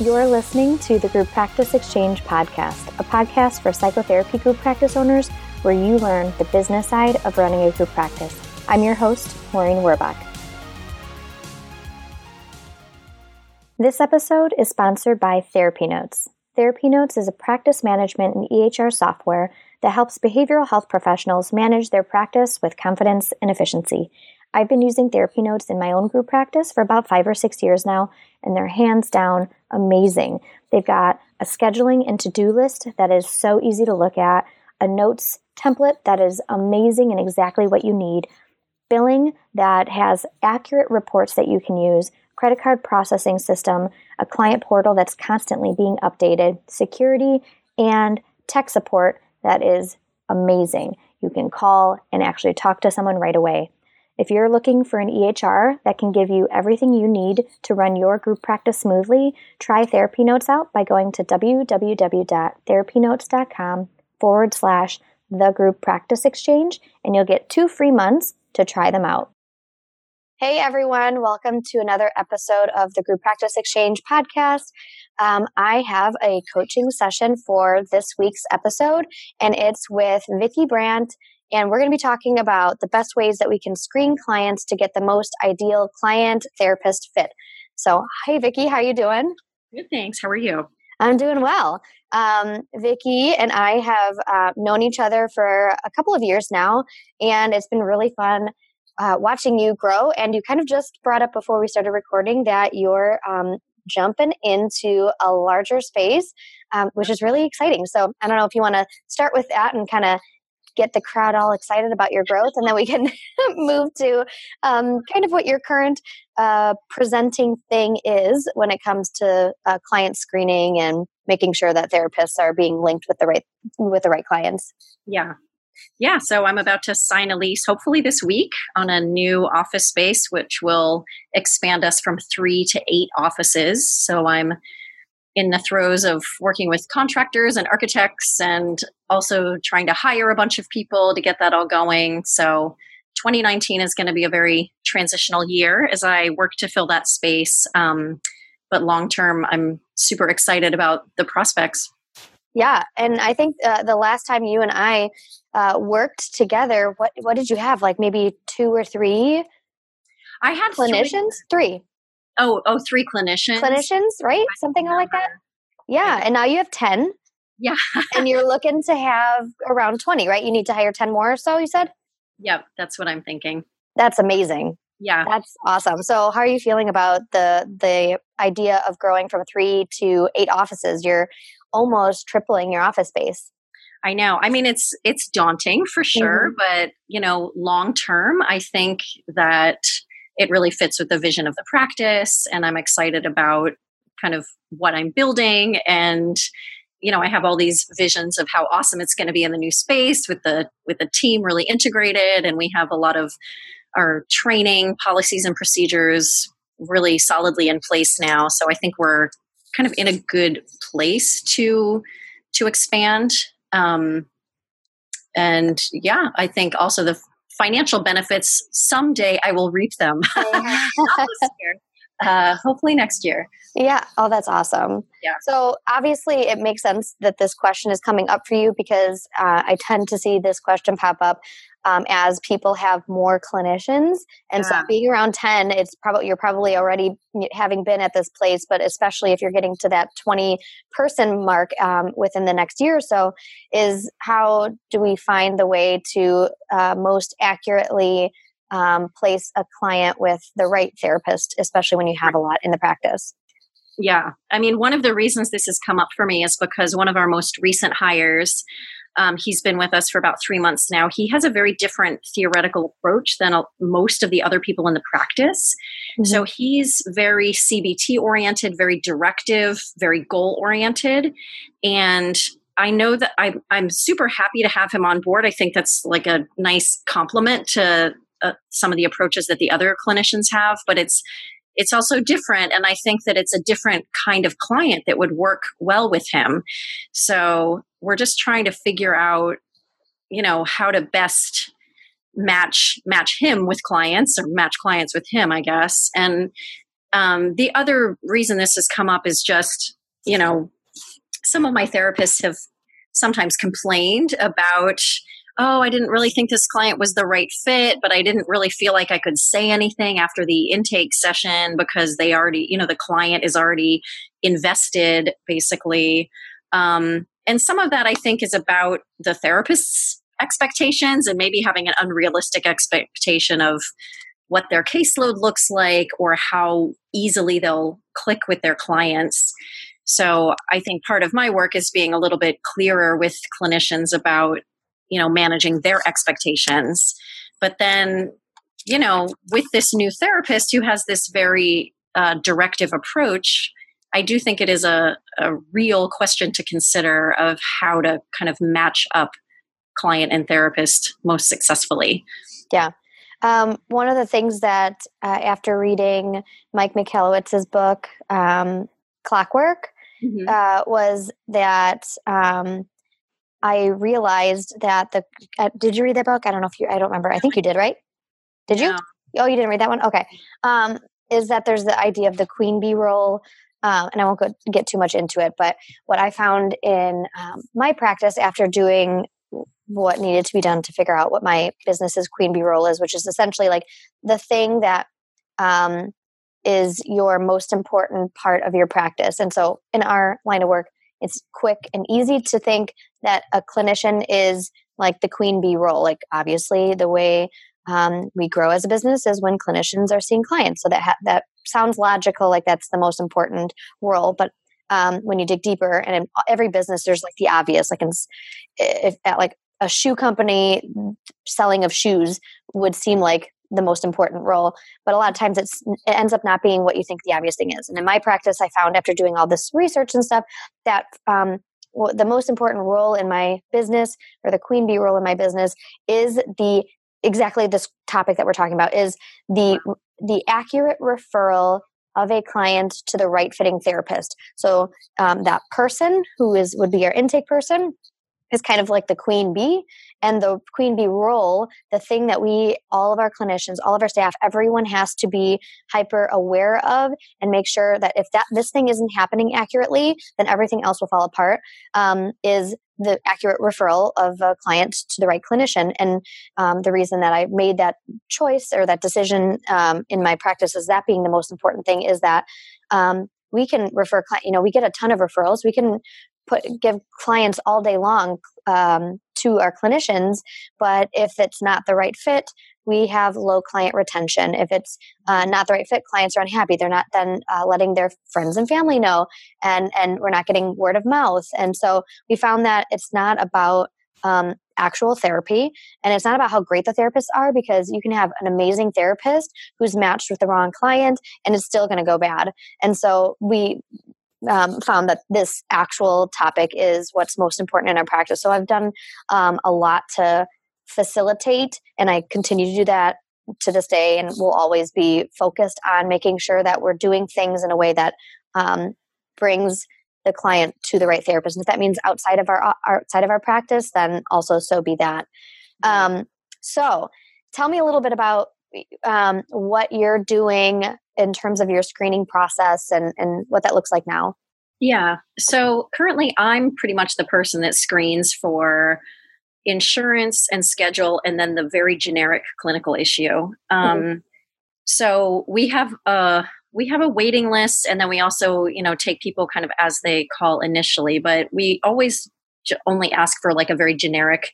You're listening to the Group Practice Exchange podcast, a podcast for psychotherapy group practice owners where you learn the business side of running a group practice. I'm your host, Maureen Werbach. This episode is sponsored by Therapy Notes. Therapy Notes is a practice management and EHR software that helps behavioral health professionals manage their practice with confidence and efficiency. I've been using therapy notes in my own group practice for about five or six years now, and they're hands down amazing. They've got a scheduling and to do list that is so easy to look at, a notes template that is amazing and exactly what you need, billing that has accurate reports that you can use, credit card processing system, a client portal that's constantly being updated, security, and tech support that is amazing. You can call and actually talk to someone right away. If you're looking for an EHR that can give you everything you need to run your group practice smoothly, try Therapy Notes out by going to www.therapynotes.com forward slash the group practice exchange, and you'll get two free months to try them out. Hey everyone, welcome to another episode of the Group Practice Exchange podcast. Um, I have a coaching session for this week's episode, and it's with Vicky Brandt and we're going to be talking about the best ways that we can screen clients to get the most ideal client therapist fit. So, hi Vicky, how you doing? Good, thanks. How are you? I'm doing well. Um, Vicky and I have uh, known each other for a couple of years now, and it's been really fun uh, watching you grow. And you kind of just brought up before we started recording that you're um, jumping into a larger space, um, which is really exciting. So I don't know if you want to start with that and kind of get the crowd all excited about your growth, and then we can move to um, kind of what your current uh, presenting thing is when it comes to uh, client screening and making sure that therapists are being linked with the right with the right clients. Yeah. Yeah, so I'm about to sign a lease, hopefully this week, on a new office space, which will expand us from three to eight offices. So I'm in the throes of working with contractors and architects and also trying to hire a bunch of people to get that all going. So 2019 is going to be a very transitional year as I work to fill that space. Um, but long term, I'm super excited about the prospects. Yeah, and I think uh, the last time you and I uh, worked together, what what did you have? Like maybe two or three? I had clinicians. Three. three. Oh, oh, three clinicians. Clinicians, right? Something like that. Yeah, and now you have ten. Yeah, and you're looking to have around twenty, right? You need to hire ten more or so. You said. Yep, that's what I'm thinking. That's amazing. Yeah, that's awesome. So, how are you feeling about the the idea of growing from three to eight offices? You're almost tripling your office space. I know. I mean, it's it's daunting for sure, mm-hmm. but you know, long term, I think that it really fits with the vision of the practice and i'm excited about kind of what i'm building. And you know i have all these visions of how awesome it's going to be in the new space with the with the team really integrated and we have a lot of our training policies and procedures really solidly in place now. So i think we're kind of in a good place to to expand. Um, and yeah i think also the financial benefits someday I will reap them. uh, hopefully next year. Yeah. Oh, that's awesome. Yeah. So obviously, it makes sense that this question is coming up for you because uh, I tend to see this question pop up um, as people have more clinicians, and yeah. so being around ten, it's probably you're probably already having been at this place, but especially if you're getting to that twenty person mark um, within the next year or so, is how do we find the way to uh, most accurately um, place a client with the right therapist, especially when you have a lot in the practice. Yeah. I mean, one of the reasons this has come up for me is because one of our most recent hires, um, he's been with us for about three months now. He has a very different theoretical approach than a, most of the other people in the practice. Mm-hmm. So he's very CBT oriented, very directive, very goal oriented. And I know that I'm, I'm super happy to have him on board. I think that's like a nice compliment to uh, some of the approaches that the other clinicians have, but it's it's also different and i think that it's a different kind of client that would work well with him. So we're just trying to figure out you know how to best match match him with clients or match clients with him i guess. And um, the other reason this has come up is just, you know, some of my therapists have sometimes complained about oh, I didn't really think this client was the right fit, but I didn't really feel like I could say anything after the intake session because they already, you know, the client is already invested basically. Um, and some of that I think is about the therapist's expectations and maybe having an unrealistic expectation of what their caseload looks like or how easily they'll click with their clients. So I think part of my work is being a little bit clearer with clinicians about you know managing their expectations. But then you know with this new therapist who has this very uh, directive approach i do think it is a, a real question to consider of how to kind of match up client and therapist most successfully. Yeah. Um, one of the things that uh, after reading mike michalowicz's book um, clockwork mm-hmm. uh, was that um, I realized that the uh, did you read that book? I don't know if you I don't remember. I think you did, right? Did you? Oh, you didn't read that one? Okay. Um, is that there's the idea of the queen bee role, um, and I won't go, get too much into it. But what I found in um, my practice after doing what needed to be done to figure out what my business's queen bee role is, which is essentially like the thing that um, is your most important part of your practice. And so in our line of work, it's quick and easy to think that a clinician is like the queen bee role. Like, obviously, the way um, we grow as a business is when clinicians are seeing clients. So that ha- that sounds logical, like that's the most important role. But um, when you dig deeper, and in every business, there's like the obvious. Like, in, if at like a shoe company selling of shoes would seem like the most important role but a lot of times it's it ends up not being what you think the obvious thing is and in my practice i found after doing all this research and stuff that um, the most important role in my business or the queen bee role in my business is the exactly this topic that we're talking about is the the accurate referral of a client to the right fitting therapist. So um, that person who is would be our intake person is kind of like the queen bee and the queen bee role the thing that we all of our clinicians all of our staff everyone has to be hyper aware of and make sure that if that this thing isn't happening accurately then everything else will fall apart um, is the accurate referral of a client to the right clinician. And um, the reason that i made that choice or that decision um, in my practice is that being the most important thing is that um, we can refer you know we get a ton of referrals. We can put give clients all day long um, to our clinicians but if it's not the right fit we have low client retention. If it's uh, not the right fit clients are unhappy. They're not then uh, letting their friends and family know and and we're not getting word of mouth. And so we found that it's not about um, actual therapy and it's not about how great the therapists are because you can have an amazing therapist who's matched with the wrong client and it's still going to go bad. And so we um, found that this actual topic is what's most important in our practice. So I've done um, a lot to facilitate, and I continue to do that to this day, and will always be focused on making sure that we're doing things in a way that um, brings the client to the right therapist. And if that means outside of our outside of our practice, then also so be that. Um, so, tell me a little bit about um, what you're doing in terms of your screening process and, and what that looks like now? Yeah. So currently, I'm pretty much the person that screens for insurance and schedule, and then the very generic clinical issue. Um, mm-hmm. So we have a we have a waiting list, and then we also you know take people kind of as they call initially, but we always only ask for like a very generic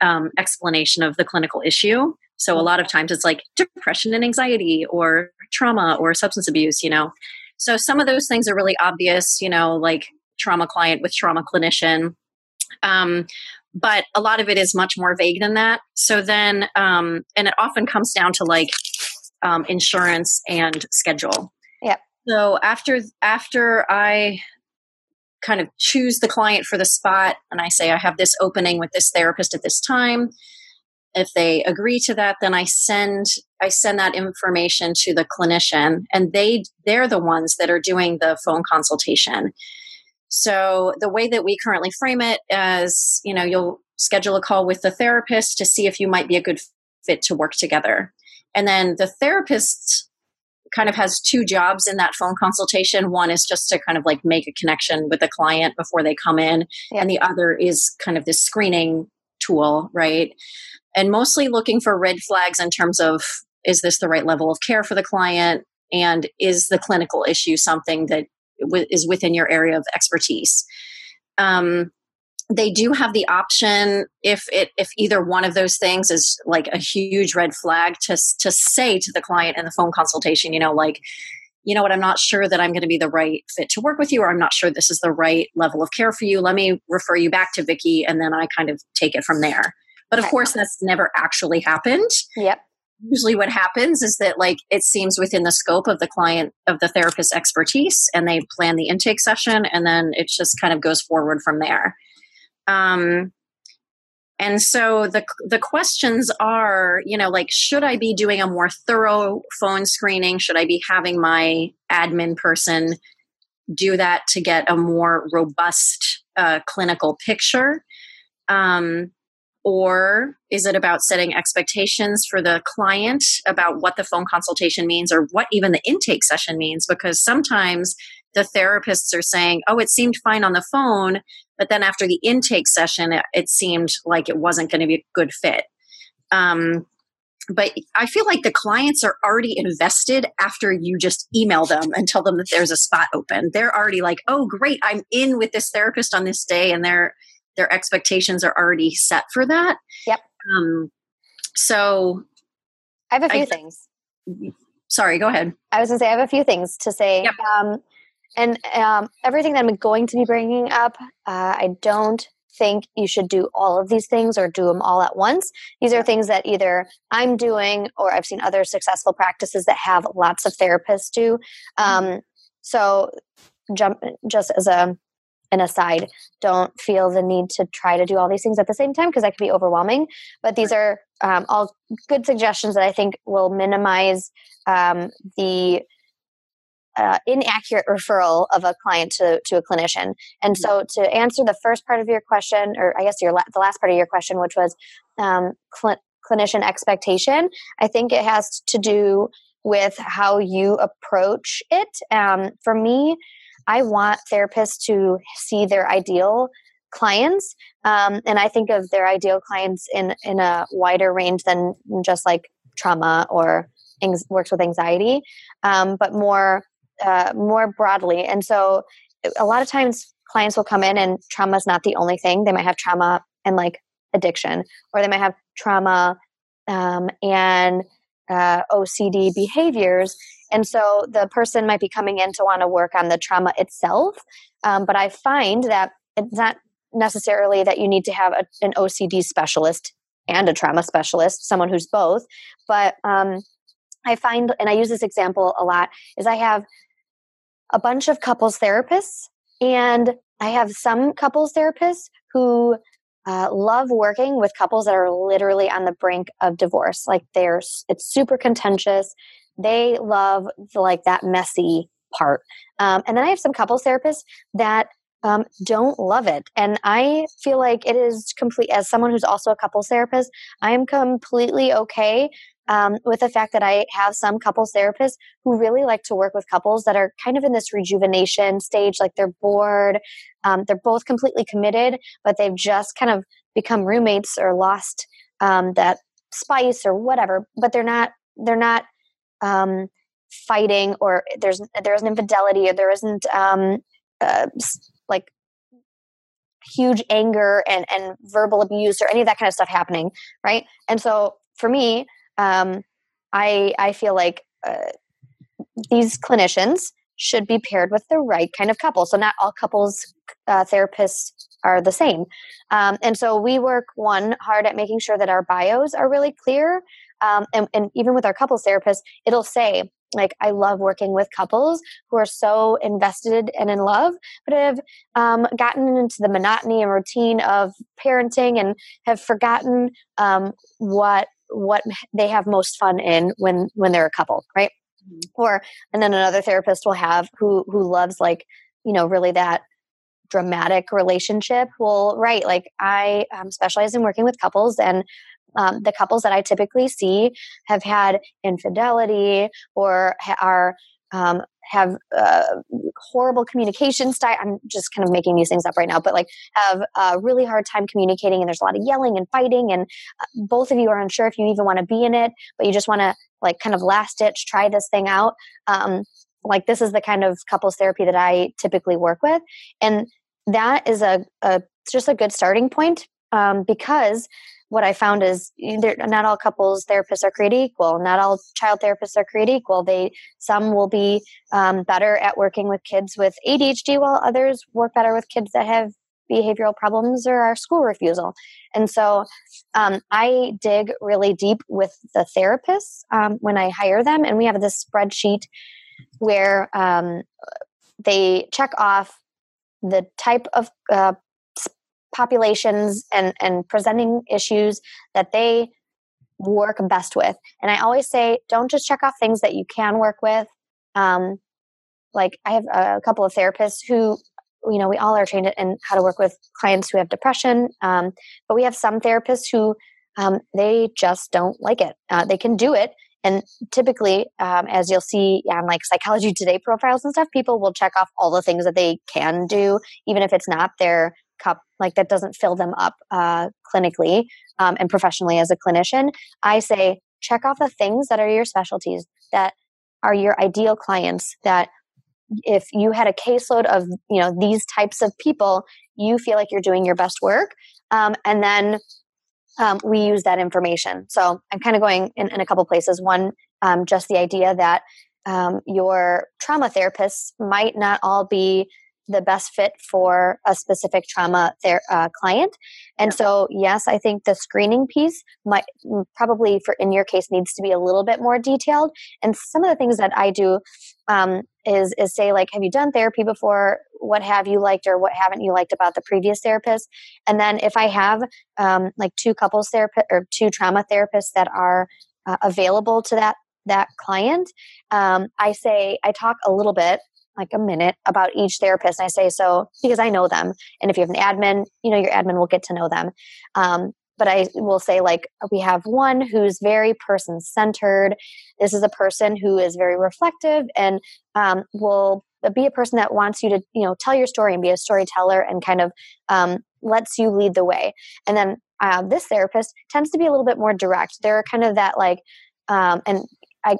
um, explanation of the clinical issue. So a lot of times it's like depression and anxiety or trauma or substance abuse, you know. So some of those things are really obvious, you know, like trauma client with trauma clinician. Um, but a lot of it is much more vague than that. So then, um, and it often comes down to like um, insurance and schedule. Yeah. So after after I kind of choose the client for the spot, and I say I have this opening with this therapist at this time, if they agree to that then i send i send that information to the clinician and they they're the ones that are doing the phone consultation so the way that we currently frame it as you know you'll schedule a call with the therapist to see if you might be a good fit to work together and then the therapist kind of has two jobs in that phone consultation. One is just to kind of like make a connection with the client before they come in, yeah. and the other is kind of this screening tool, right? And mostly looking for red flags in terms of is this the right level of care for the client? And is the clinical issue something that w- is within your area of expertise? Um, they do have the option if it if either one of those things is like a huge red flag to to say to the client in the phone consultation you know like you know what i'm not sure that i'm going to be the right fit to work with you or i'm not sure this is the right level of care for you let me refer you back to vicky and then i kind of take it from there but of course that's never actually happened yep usually what happens is that like it seems within the scope of the client of the therapist's expertise and they plan the intake session and then it just kind of goes forward from there um, and so the the questions are, you know, like should I be doing a more thorough phone screening? Should I be having my admin person do that to get a more robust uh, clinical picture? Um, or is it about setting expectations for the client about what the phone consultation means or what even the intake session means? Because sometimes the therapists are saying, oh, it seemed fine on the phone, but then after the intake session, it, it seemed like it wasn't going to be a good fit. Um, but I feel like the clients are already invested after you just email them and tell them that there's a spot open. They're already like, "Oh, great, I'm in with this therapist on this day," and their their expectations are already set for that. Yep. Um, so I have a few I, things. Sorry, go ahead. I was going to say I have a few things to say. Yep. Um, and um, everything that I'm going to be bringing up, uh, I don't think you should do all of these things or do them all at once. These are things that either I'm doing or I've seen other successful practices that have lots of therapists do. Mm-hmm. Um, so, jump just as a an aside, don't feel the need to try to do all these things at the same time because that could be overwhelming. But these are um, all good suggestions that I think will minimize um, the uh, inaccurate referral of a client to, to a clinician. And so, to answer the first part of your question, or I guess your la- the last part of your question, which was um, cl- clinician expectation, I think it has to do with how you approach it. Um, for me, I want therapists to see their ideal clients, um, and I think of their ideal clients in in a wider range than just like trauma or works with anxiety, um, but more uh, more broadly. And so a lot of times clients will come in and trauma is not the only thing. They might have trauma and like addiction, or they might have trauma um, and uh, OCD behaviors. And so the person might be coming in to want to work on the trauma itself. Um, but I find that it's not necessarily that you need to have a, an OCD specialist and a trauma specialist, someone who's both. But um, I find, and I use this example a lot, is I have a bunch of couples therapists, and I have some couples therapists who uh, love working with couples that are literally on the brink of divorce. Like they're, it's super contentious. They love the, like that messy part. Um, and then I have some couples therapists that um, don't love it. And I feel like it is complete, as someone who's also a couples therapist, I'm completely okay um, with the fact that I have some couples therapists who really like to work with couples that are kind of in this rejuvenation stage, like they're bored, um, they're both completely committed, but they've just kind of become roommates or lost um, that spice or whatever. But they're not they're not um, fighting or there's there isn't infidelity or there isn't um, uh, like huge anger and and verbal abuse or any of that kind of stuff happening, right? And so for me, um, I I feel like uh, these clinicians should be paired with the right kind of couple. So not all couples uh, therapists are the same, um, and so we work one hard at making sure that our bios are really clear. Um, and, and even with our couples therapist, it'll say like i love working with couples who are so invested and in love but have um, gotten into the monotony and routine of parenting and have forgotten um, what what they have most fun in when when they're a couple right mm-hmm. or and then another therapist will have who who loves like you know really that dramatic relationship well right like i um, specialize in working with couples and um, the couples that I typically see have had infidelity or ha- are um, have uh, horrible communication style. I'm just kind of making these things up right now, but like have a really hard time communicating, and there's a lot of yelling and fighting, and uh, both of you are unsure if you even want to be in it, but you just want to like kind of last ditch try this thing out. Um, like this is the kind of couples therapy that I typically work with, and that is a, a just a good starting point um, because what I found is not all couples therapists are created equal. Not all child therapists are created equal. They some will be um, better at working with kids with ADHD, while others work better with kids that have behavioral problems or are school refusal. And so um, I dig really deep with the therapists um, when I hire them, and we have this spreadsheet where um, they check off the type of uh, populations and and presenting issues that they work best with. And i always say don't just check off things that you can work with. Um, like i have a couple of therapists who you know we all are trained in how to work with clients who have depression um, but we have some therapists who um, they just don't like it. Uh, they can do it. And typically um, as you'll see on like psychology today profiles and stuff people will check off all the things that they can do even if it's not their cup like that doesn't fill them up uh, clinically um, and professionally as a clinician i say check off the things that are your specialties that are your ideal clients that if you had a caseload of you know these types of people you feel like you're doing your best work um, and then um, we use that information. So i'm kind of going in, in a couple places. One um, just the idea that um, your trauma therapists might not all be the best fit for a specific trauma ther- uh, client. And so, yes, I think the screening piece might mm, probably for in your case needs to be a little bit more detailed. And some of the things that I do um, is is say like, have you done therapy before? What have you liked or what haven't you liked about the previous therapist? And then if I have um, like two couples therapist or two trauma therapists that are uh, available to that that client, um, I say I talk a little bit like a minute about each therapist. And I say so because I know them. And if you have an admin, you know, your admin will get to know them. Um, but I will say, like, we have one who's very person centered. This is a person who is very reflective and um, will be a person that wants you to, you know, tell your story and be a storyteller and kind of um, lets you lead the way. And then uh, this therapist tends to be a little bit more direct. They're kind of that, like, um, and I,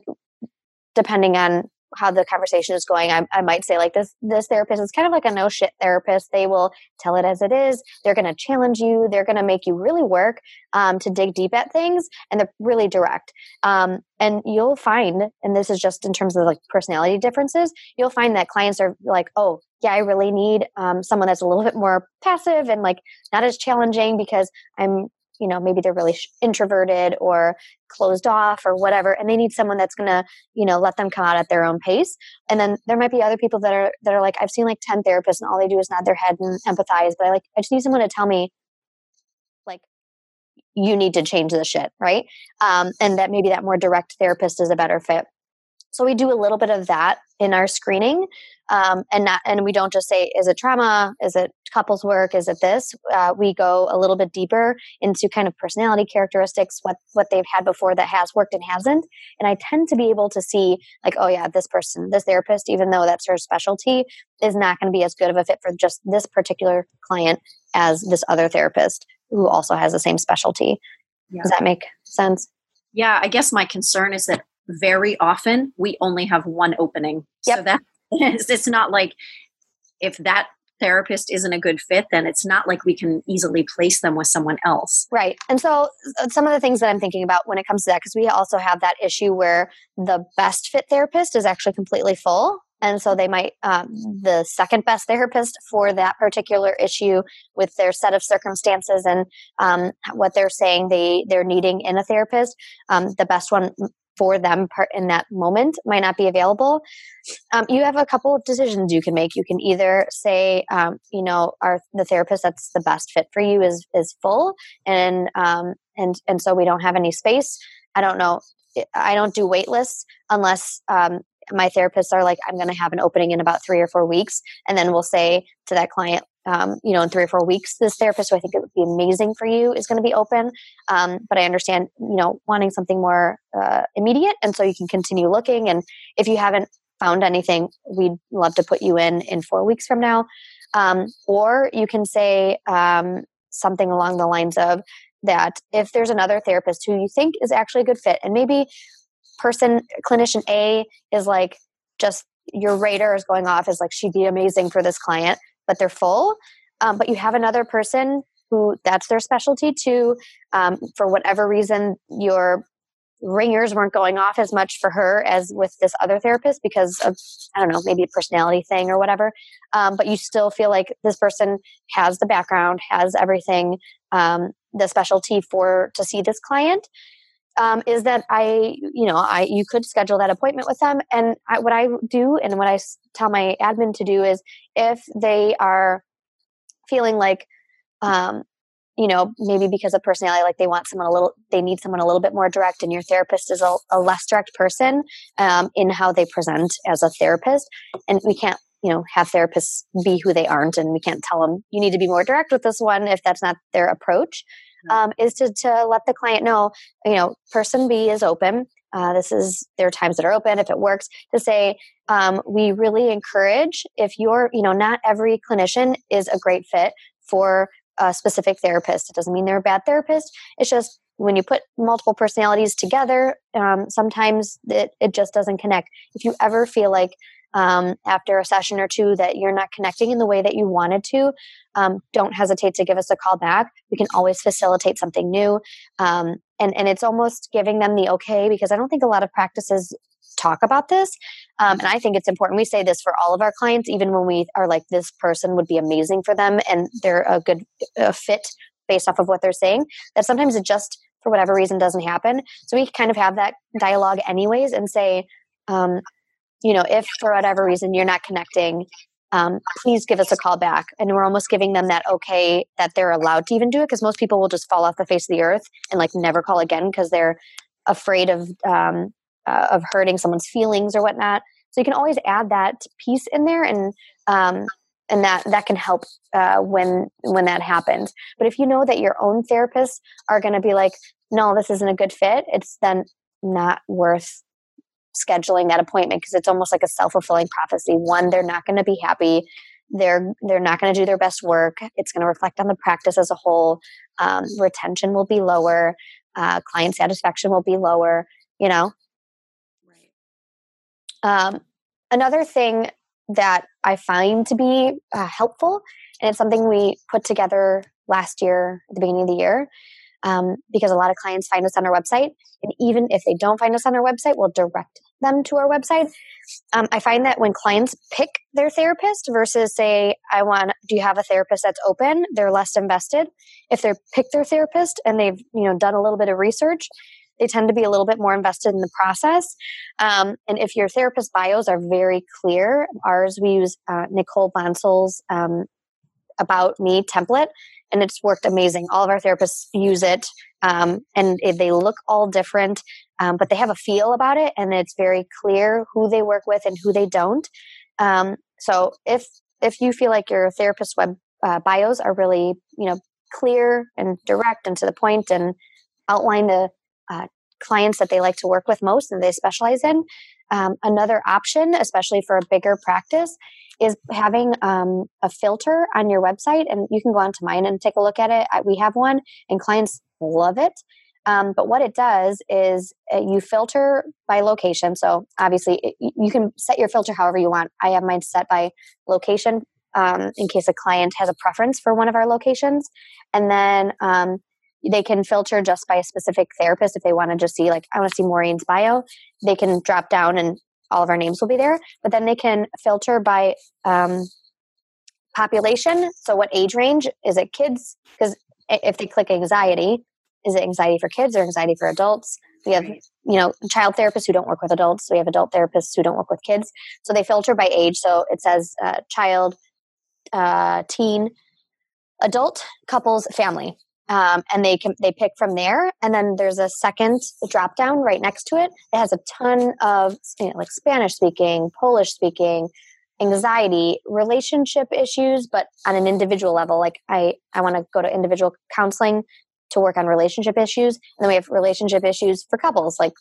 depending on how the conversation is going I, I, might say like this this therapist is kind of like a no shit therapist. They will tell it as it is. They're going to challenge you. They're going to make you really work um, to dig deep at things and they're really direct. Um, and you'll find and this is just in terms of like personality differences you'll find that clients are like oh yeah i really need um, someone that's a little bit more passive and like not as challenging because i'm you know maybe they're really introverted or closed off or whatever and they need someone that's going to you know let them come out at their own pace and then there might be other people that are that are like i've seen like 10 therapists and all they do is nod their head and empathize but i like i just need someone to tell me like you need to change the shit right? Um, and that maybe that more direct therapist is a better fit so we do a little bit of that in our screening, um, and not and we don't just say is it trauma, is it couples work, is it this? Uh, we go a little bit deeper into kind of personality characteristics, what what they've had before that has worked and hasn't. And I tend to be able to see like, oh yeah, this person, this therapist, even though that's her specialty, is not going to be as good of a fit for just this particular client as this other therapist who also has the same specialty. Yeah. Does that make sense? Yeah, I guess my concern is that very often we only have one opening. Yep. So that it's not like if that therapist isn't a good fit, then it's not like we can easily place them with someone else. Right. And so uh, some of the things that I'm thinking about when it comes to that, because we also have that issue where the best fit therapist is actually completely full. And so they might, um, the second best therapist for that particular issue with their set of circumstances and um, what they're saying they, they're needing in a therapist, um, the best one for them part in that moment might not be available. Um, you have a couple of decisions you can make. You can either say um, you know our the therapist that's the best fit for you is is full and um, and and so we don't have any space. I don't know i don't do wait lists unless um, my therapists are like i'm going to have an opening in about three or four weeks and then we'll say to that client um, you know, in three or four weeks, this therapist who I think it would be amazing for you is going to be open. Um, but I understand, you know, wanting something more uh, immediate. And so you can continue looking. And if you haven't found anything, we'd love to put you in in four weeks from now. Um, or you can say um, something along the lines of that if there's another therapist who you think is actually a good fit, and maybe person, clinician A is like just your radar is going off as like she'd be amazing for this client but they're full. Um, but you have another person who that's their specialty too. Um, for whatever reason, your ringers weren't going off as much for her as with this other therapist because of I don't know maybe a personality thing or whatever. Um, but you still feel like this person has the background, has everything, um, the specialty for to see this client. Um, is that I, you know, I you could schedule that appointment with them, and I, what I do and what I tell my admin to do is if they are feeling like um, you know maybe because of personality like they want someone a little they need someone a little bit more direct and your therapist is a, a less direct person um, in how they present as a therapist. And we can't you know have therapists be who they aren't and we can't tell them you need to be more direct with this one if that's not their approach um, is to, to let the client know you know person b is open. Uh, this is there are times that are open if it works to say um, we really encourage if you're you know not every clinician is a great fit for a specific therapist. It doesn't mean they're a bad therapist. It's just when you put multiple personalities together um, sometimes it, it just doesn't connect. If you ever feel like um, after a session or two that you're not connecting in the way that you wanted to, um, don't hesitate to give us a call back. We can always facilitate something new. Um, and, and it's almost giving them the okay because I don't think a lot of practices talk about this. Um, and I think it's important. We say this for all of our clients, even when we are like, this person would be amazing for them and they're a good a fit based off of what they're saying, that sometimes it just, for whatever reason, doesn't happen. So we kind of have that dialogue anyways and say, um, you know, if for whatever reason you're not connecting, um, please give us a call back. And we're almost giving them that okay that they're allowed to even do it because most people will just fall off the face of the earth and like never call again because they're afraid of um, uh, of hurting someone's feelings or whatnot. So you can always add that piece in there, and um, and that that can help uh, when when that happens. But if you know that your own therapists are going to be like, no, this isn't a good fit, it's then not worth scheduling that appointment because it's almost like a self-fulfilling prophecy. One they're not going to be happy. They're they're not going to do their best work. It's going to reflect on the practice as a whole. Um, retention will be lower. Uh, client satisfaction will be lower you know? Right. Um, another thing that i find to be uh, helpful and it's something we put together last year at the beginning of the year um, because a lot of clients find us on our website. And even if they don't find us on our website, we'll direct them to our website. Um, I find that when clients pick their therapist versus say, I want, do you have a therapist that's open? They're less invested. If they pick their therapist and they've, you know, done a little bit of research, they tend to be a little bit more invested in the process. Um, and if your therapist bios are very clear, ours, we use uh, Nicole Bonsel's um, About Me template and it's worked amazing. All of our therapists use it, um, and they look all different, um, but they have a feel about it, and it's very clear who they work with and who they don't. Um, so if if you feel like your therapist web uh, bios are really you know clear and direct and to the point, and outline the uh, clients that they like to work with most and they specialize in. Um, another option, especially for a bigger practice, is having um, a filter on your website. And you can go onto mine and take a look at it. We have one, and clients love it. Um, but what it does is uh, you filter by location. So obviously, it, you can set your filter however you want. I have mine set by location um, in case a client has a preference for one of our locations. And then um, they can filter just by a specific therapist if they want to just see, like, I want to see Maureen's bio. They can drop down and all of our names will be there. But then they can filter by um, population. So, what age range? Is it kids? Because if they click anxiety, is it anxiety for kids or anxiety for adults? We have, you know, child therapists who don't work with adults. We have adult therapists who don't work with kids. So they filter by age. So it says uh, child, uh, teen, adult, couples, family um, and they can they pick from there and then there's a second drop down right next to it it has a ton of you know, like spanish speaking polish speaking anxiety, relationship issues, but on an individual level. Like I, I want to go to individual counseling to work on relationship issues. And then we have relationship issues for couples. Like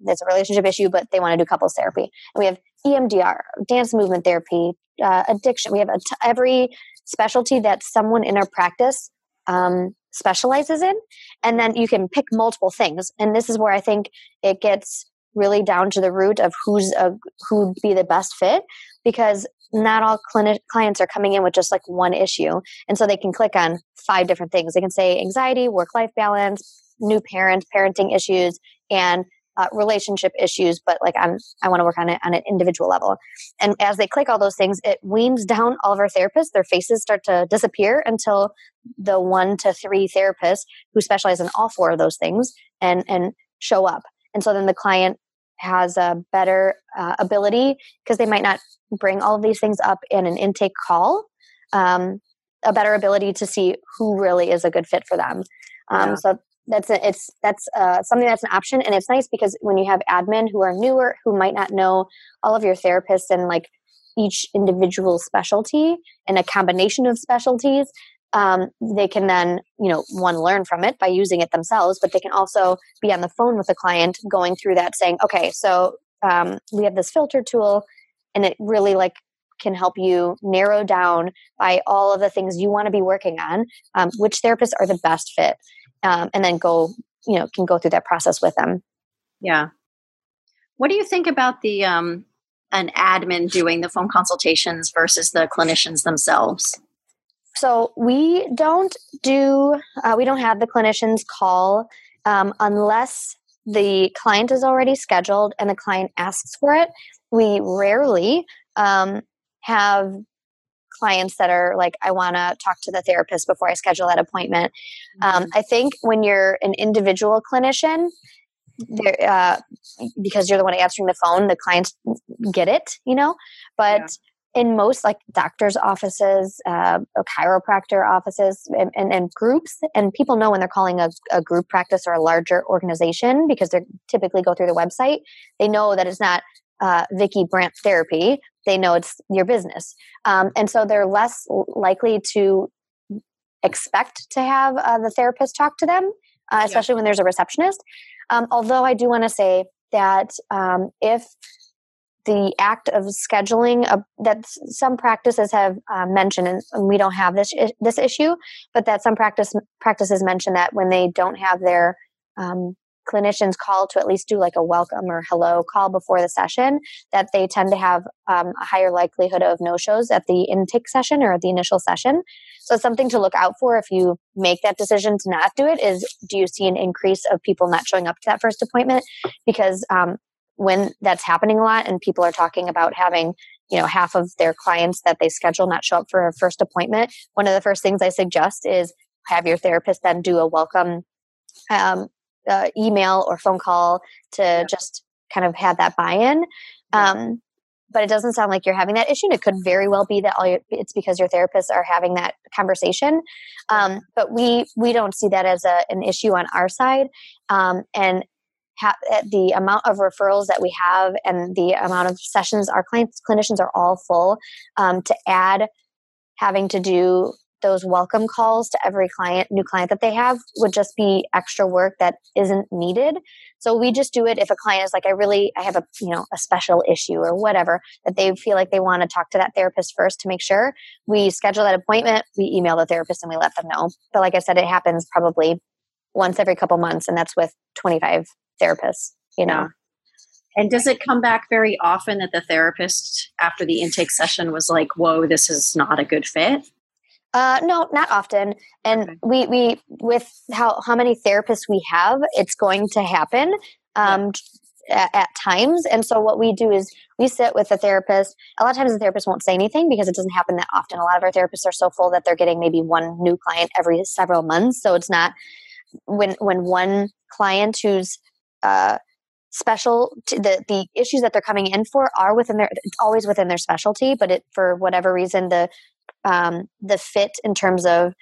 there's a relationship issue, but they want to do couples therapy. And we have EMDR, dance movement therapy, uh, addiction. We have every specialty that someone in our practice um, specializes in. And then you can pick multiple things. And this is where I think it gets really down to the root of who's a, who'd be the best fit because not all clinic, clients are coming in with just like one issue. And so they can click on five different things. They can say anxiety, work life balance, new parent, parenting issues, and uh, relationship issues, but like I'm, I want to work on it on an individual level. And as they click all those things, it weans down all of our therapists. Their faces start to disappear until the one to three therapists who specialize in all four of those things and and show up. And so then the client has a better uh, ability because they might not bring all of these things up in an intake call. Um, a better ability to see who really is a good fit for them. Um, yeah. So that's a, it's that's uh, something that's an option, and it's nice because when you have admin who are newer who might not know all of your therapists and like each individual specialty and a combination of specialties, um, they can then you know one learn from it by using it themselves but they can also be on the phone with a client going through that saying okay so um, we have this filter tool and it really like can help you narrow down by all of the things you want to be working on um, which therapists are the best fit um, and then go you know can go through that process with them. Yeah. What do you think about the um, an admin doing the phone consultations versus the clinicians themselves? So we don't do, uh, we don't have the clinicians call um, unless the client is already scheduled and the client asks for it. We rarely um, have clients that are like, I want to talk to the therapist before I schedule that appointment. Um, mm-hmm. I think when you're an individual clinician, uh, because you're the one answering the phone, the clients get it, you know. But yeah in most like doctors offices uh, chiropractor offices and, and, and, groups and people know when they're calling a, a, group practice or a larger organization because they typically go through the website they know that it's not uh, vicky brandt therapy they know it's your business um, and so they're less likely to expect to have uh, the therapist talk to them uh, especially yeah. when there's a receptionist um, although i do want to say that um, if the act of scheduling a, that some practices have uh, mentioned, and we don't have this this issue, but that some practice practices mention that when they don't have their um, clinicians call to at least do like a welcome or hello call before the session, that they tend to have um, a higher likelihood of no shows at the intake session or at the initial session. So something to look out for if you make that decision to not do it is do you see an increase of people not showing up to that first appointment? Because um, when that's happening a lot and people are talking about having you know half of their clients that they schedule not show up for a first appointment one of the first things i suggest is have your therapist then do a welcome um, uh, email or phone call to yeah. just kind of have that buy-in um, but it doesn't sound like you're having that issue and it could very well be that all your, it's because your therapists are having that conversation um, but we we don't see that as a, an issue on our side um, and ha- eh, the amount of referrals that we have and the amount of sessions our clients clinicians are all full um, to add having to do those welcome calls to every client new client that they have would just be extra work that isn't needed so we just do it if a client is like i really i have a you know a special issue or whatever that they feel like they want to talk to that therapist first to make sure we schedule that appointment we email the therapist and we let them know but like i said it happens probably once every couple months and that's with 25 therapists, you know. And does it come back very often that the therapist after the intake session was like, "Whoa, this is not a good fit"? Uh, no, not often. And okay. we we with how how many therapists we have, it's going to happen um, yeah. at, at, times. And so what we do is we sit with the therapist. A lot of times the therapist won't say anything because it doesn't happen that often. A lot of our therapists are so full that they're getting maybe one new client every several months. So it's not when when one client who's uh, special the the issues that they're coming in for are within their it's always within their specialty but it for whatever reason the um, the fit in terms of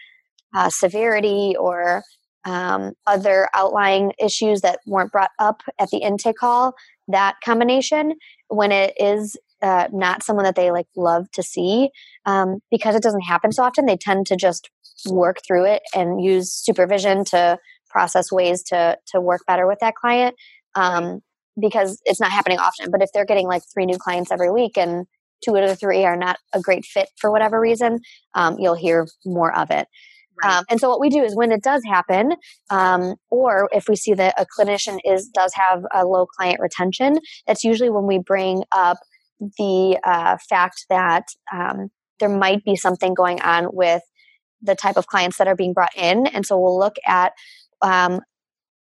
uh, severity or um, other outlying issues that weren't brought up at the intake call that combination when it is uh, not someone that they like love to see um, because it doesn't happen so often. They tend to just work through it and use supervision to process ways to to work better with that client um, because it's not happening often. But if they're getting like three new clients every week and two out of the three are not a great fit for whatever reason, um, you'll hear more of it. Right. Um, and so what we do is when it does happen, um, or if we see that a clinician is does have a low client retention, that's usually when we bring up the uh, fact that um, there might be something going on with the type of clients that are being brought in. And so we'll look at um,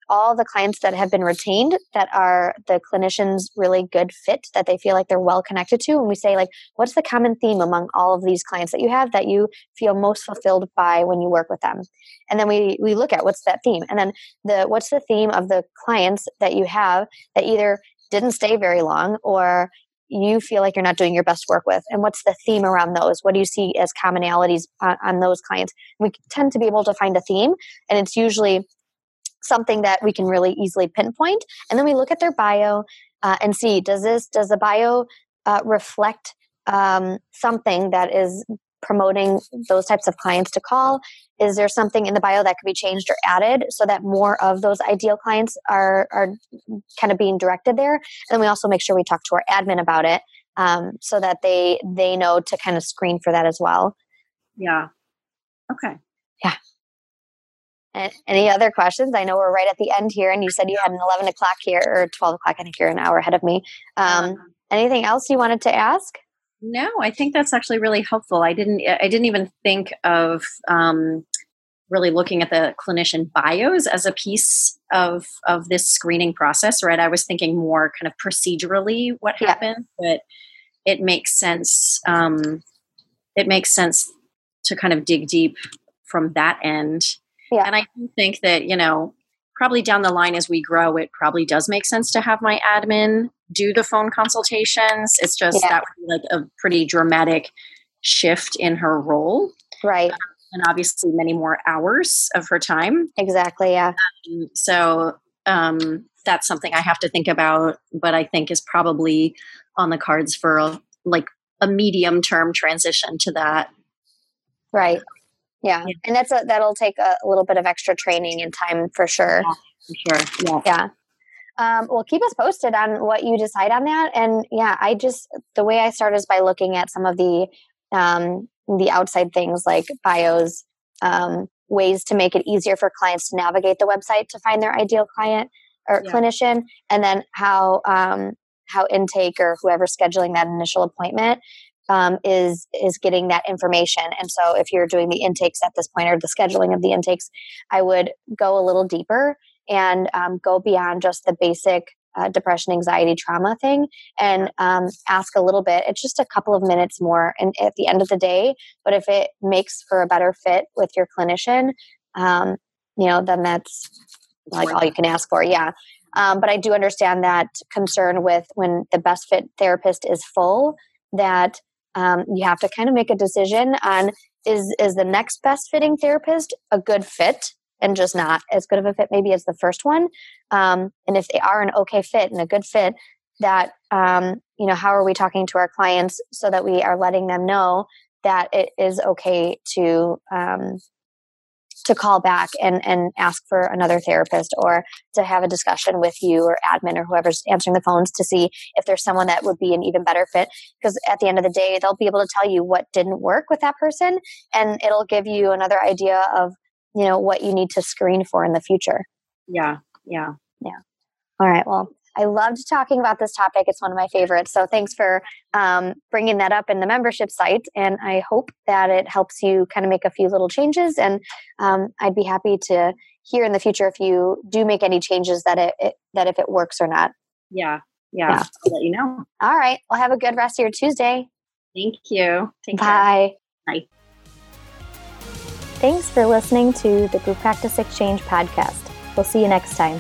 all the clients that have been retained that are the clinicians really good fit that they feel like they're well connected to. And we say like what's the common theme among all of these clients that you have that you feel most fulfilled by when you work with them? And then we we look at what's that theme. And then the what's the theme of the clients that you have that either didn't stay very long or you feel like you're not doing your best work with? And what's the theme around those? What do you see as commonalities on, on those clients? We tend to be able to find a theme and it's usually something that we can really easily pinpoint and then we look at their bio uh, and see does this does the bio uh, reflect um, something that is promoting those types of clients to call? Is there something in the bio that could be changed or added so that more of those ideal clients are are kind of being directed there? And then we also make sure we talk to our admin about it um, so that they they know to kind of screen for that as well. Yeah. Okay. Yeah and any other questions i know we're right at the end here and you said you had an 11 o'clock here or 12 o'clock i think you're an hour ahead of me um, uh-huh. anything else you wanted to ask no, I think that's actually really helpful. I didn't I didn't even think of um, really looking at the clinician bios as a piece of of this screening process, right? I was thinking more kind of procedurally what yeah. happened, but it makes sense. Um, it makes sense to kind of dig deep from that end. Yeah. And I think that, you know, probably down the line as we grow, it probably does make sense to have my admin do the phone consultations. It's just yeah. that would be like a pretty dramatic shift in her role. Right. Um, and obviously many more hours of her time. Exactly. Yeah. Um, so um, that's something I have to think about, but I think is probably on the cards for a, like a medium term transition to that. Right. Yeah. yeah. And that's a, that'll take a, a, little bit of extra training and time for sure. Yeah, for sure. Yeah. Yeah. Um, well, keep us posted on what you decide on that. And yeah, I just, the way I start is by looking at some of the, um, the outside things like bios, um, ways to make it easier for clients to navigate the website to find their ideal client or yeah. clinician, and then how, um, how intake or whoever's scheduling that initial appointment um, is is getting that information. And so, if you're doing the intakes at this point or the scheduling of the intakes, I would go a little deeper and um, go beyond just the basic uh, depression, anxiety, trauma thing, and um, ask a little bit. It's just a couple of minutes more, and at the end of the day, but if it makes for a better fit with your clinician, um, you know, then that's like all you can ask for. Yeah. Um, but I do understand that concern with when the best fit therapist is full, that um, you have to kind of make a decision on is is the next best fitting therapist a good fit and just not as good of a fit maybe as the first one? Um, and if they are an okay fit and a good fit that um, you know how are we talking to our clients so that we are letting them know that it is okay to um, to call back and, and ask for another therapist or to have a discussion with you or admin or whoever's answering the phones to see if there's someone that would be an even better fit. Because at the end of the day, they'll be able to tell you what didn't work with that person and it'll give you another idea of, you know, what you need to screen for in the future. Yeah. Yeah. Yeah. All right. Well, I loved talking about this topic. It's one of my favorites. So thanks for um, bringing that up in the membership site. And I hope that it helps you kind of make a few little changes. And um, I'd be happy to hear in the future if you do make any changes that it, it that if it works or not. Yeah, yeah. yeah. I'll let you know. All right. Well, have a good rest of your Tuesday. Thank you. Take Bye. Care. Bye. Thanks for listening to the Group Practice Exchange podcast. We'll see you next time.